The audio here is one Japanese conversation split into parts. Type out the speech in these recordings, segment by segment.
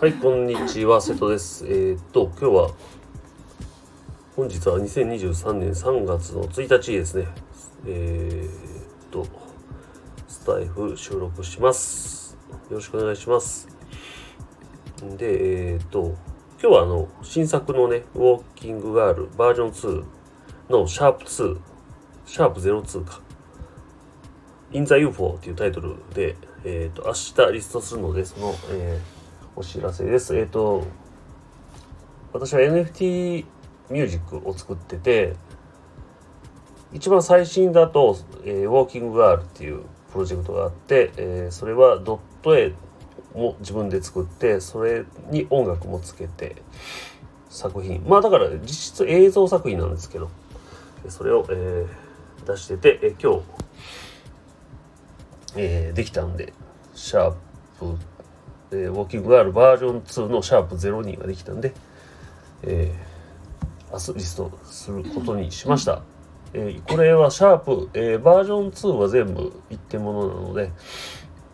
はい、こんにちは、瀬戸です。えーっと、今日は、本日は2023年3月の1日ですね。えーっと、スタイフ収録します。よろしくお願いします。で、えーっと、今日はあの、新作のね、ウォーキングガールバージョン2のシャープ2、シャープ02か。In the UFO っていうタイトルで、えっ、と、明日リストするので、その、えーお知らせです。えっ、と、私は NFT ミュージックを作ってて、一番最新だと、えーウォーキングガールっていうプロジェクトがあって、えーそれはドット絵も自分で作って、それに音楽もつけて、作品。まあだから実質映像作品なんですけど、それを、えー出してて、えー今日、えーできたんで、シャープ、えーウォーキングガールバージョン2のシャープ02ができたんで、えー明日リストすることにしました。えーこれはシャープ、えーバージョン2は全部一点物なので、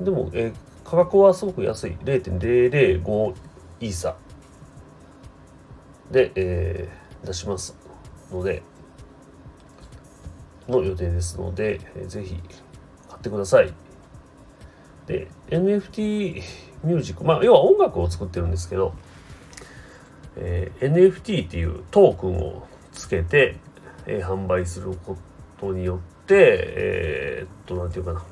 でも、えー価格はすごく安い。0.005イーサで、えー出しますので、の予定ですので、えーぜひ買ってください。で NFT ミュージックまあ要は音楽を作ってるんですけど、えー NFT っていうトークンをつけて、えー販売することによってえーっとなんていうかな、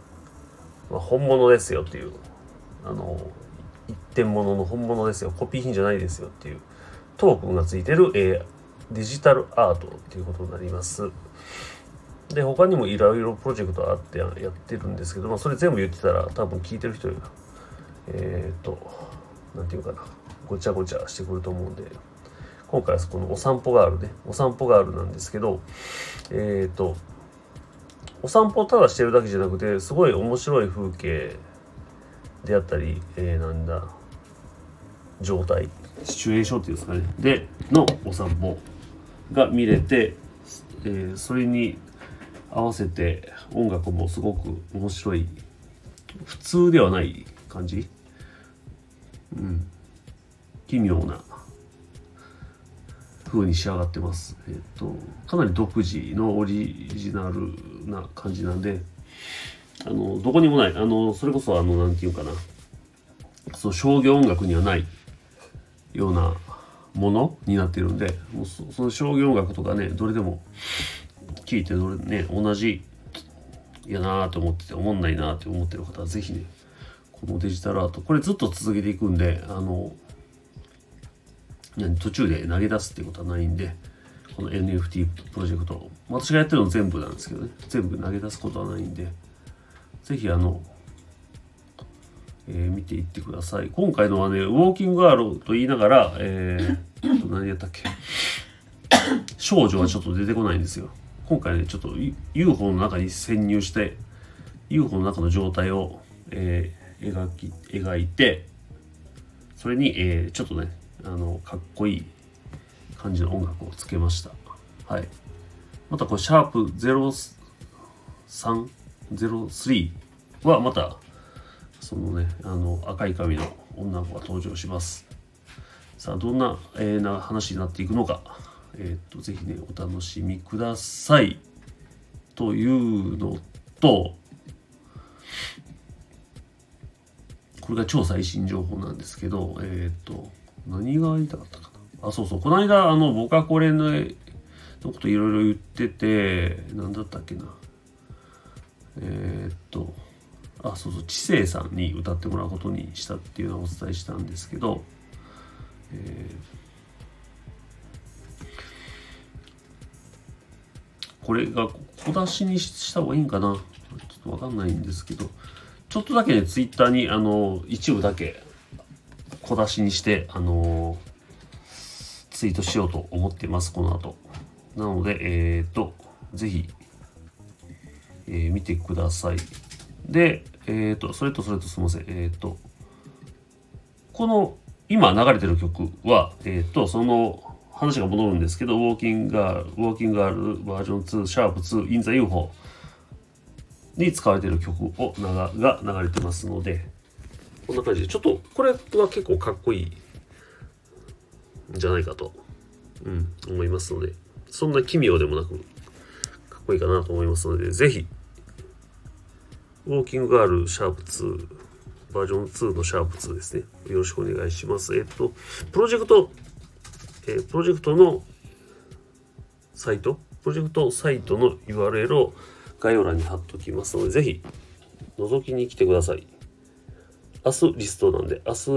まあ、本物ですよっていうあの一点物の本物ですよコピー品じゃないですよっていうトークンがついてる、えーデジタルアートっていうことになります。で他にもいろいろプロジェクトあってやってるんですけど、まあ、それ全部言ってたら多分聞いてる人がえっ、となんていうかなごちゃごちゃしてくると思うんで今回はこのお散歩ガールねお散歩ガールなんですけどえっ、とお散歩ただしてるだけじゃなくてすごい面白い風景であったり、えーなんだ状態。シチュエーションっていうんですかね。でのお散歩が見れて、えーそれに合わせて音楽もすごく面白い。普通ではない感じ？うん。奇妙な風に仕上がってます。えっ、とかなり独自のオリジナルな感じなんであのどこにもない。あのそれこそあのなんていうかな。そう商業音楽にはないようなものになってるんでもうそその商業音楽とかねどれでも聞いてどれね同じやなーと思ってて思んないなーって思ってる方はぜひねこのデジタルアートこれずっと続けていくんであの途中で投げ出すってことはないんでこの NFT プロジェクト私がやってるの全部なんですけどね全部投げ出すことはないんでぜひあのえー見ていってください。今回のはね、ウォーキングガーと言いながら、えー、何やったっけ？少女はちょっと出てこないんですよ。今回ね、ちょっと UFO の中に潜入して、UFO の中の状態を、えー描き、描いて、それに、えーちょっとね、あの、かっこいい感じの音楽をつけました。はい。またこれ、シャープ03、03はまた、そのね、あの赤い髪の女の子が登場します。さあ、どんな、えーな話になっていくのか、えーっと、ぜひね、お楽しみください。というのと、これが超最新情報なんですけど、えーっと、何が言いたかったかな？あ、そうそう、この間、あの、僕はこれののこといろいろ言ってて、何だったっけな？えーっと、あそうそう知性さんに歌ってもらうことにしたっていうのをお伝えしたんですけど、えーこれが小出しにした方がいいんかなちょっとわかんないんですけどちょっとだけねツイッターにあの一部だけ小出しにしてあのツイートしようと思ってますこの後なのでえっ、とぜひえー見てください。で、えっ、と、それとそれとすみません。えっ、と、この今流れてる曲は、えっ、と、その話が戻るんですけど、ウォーキングガール、ウォーキングガールバージョン2、シャープ2、in the UFO に使われている曲をが流れてますので、こんな感じで、ちょっとこれは結構かっこいいんじゃないかと、うん、思いますので、そんな奇妙でもなく、かっこいいかなと思いますので、ぜひ、ウォーキングガールシャープ2、バージョン2のシャープ2ですね。よろしくお願いします。えっと、プロジェクト、えー、プロジェクトのサイト、プロジェクトサイトの URL を概要欄に貼っておきますので、ぜひ覗きに来てください。明日リストなんで、明日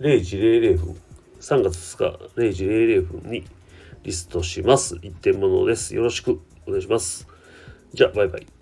0時00分、3月2日0時00分にリストします。一点物です。よろしくお願いします。じゃあ、バイバイ。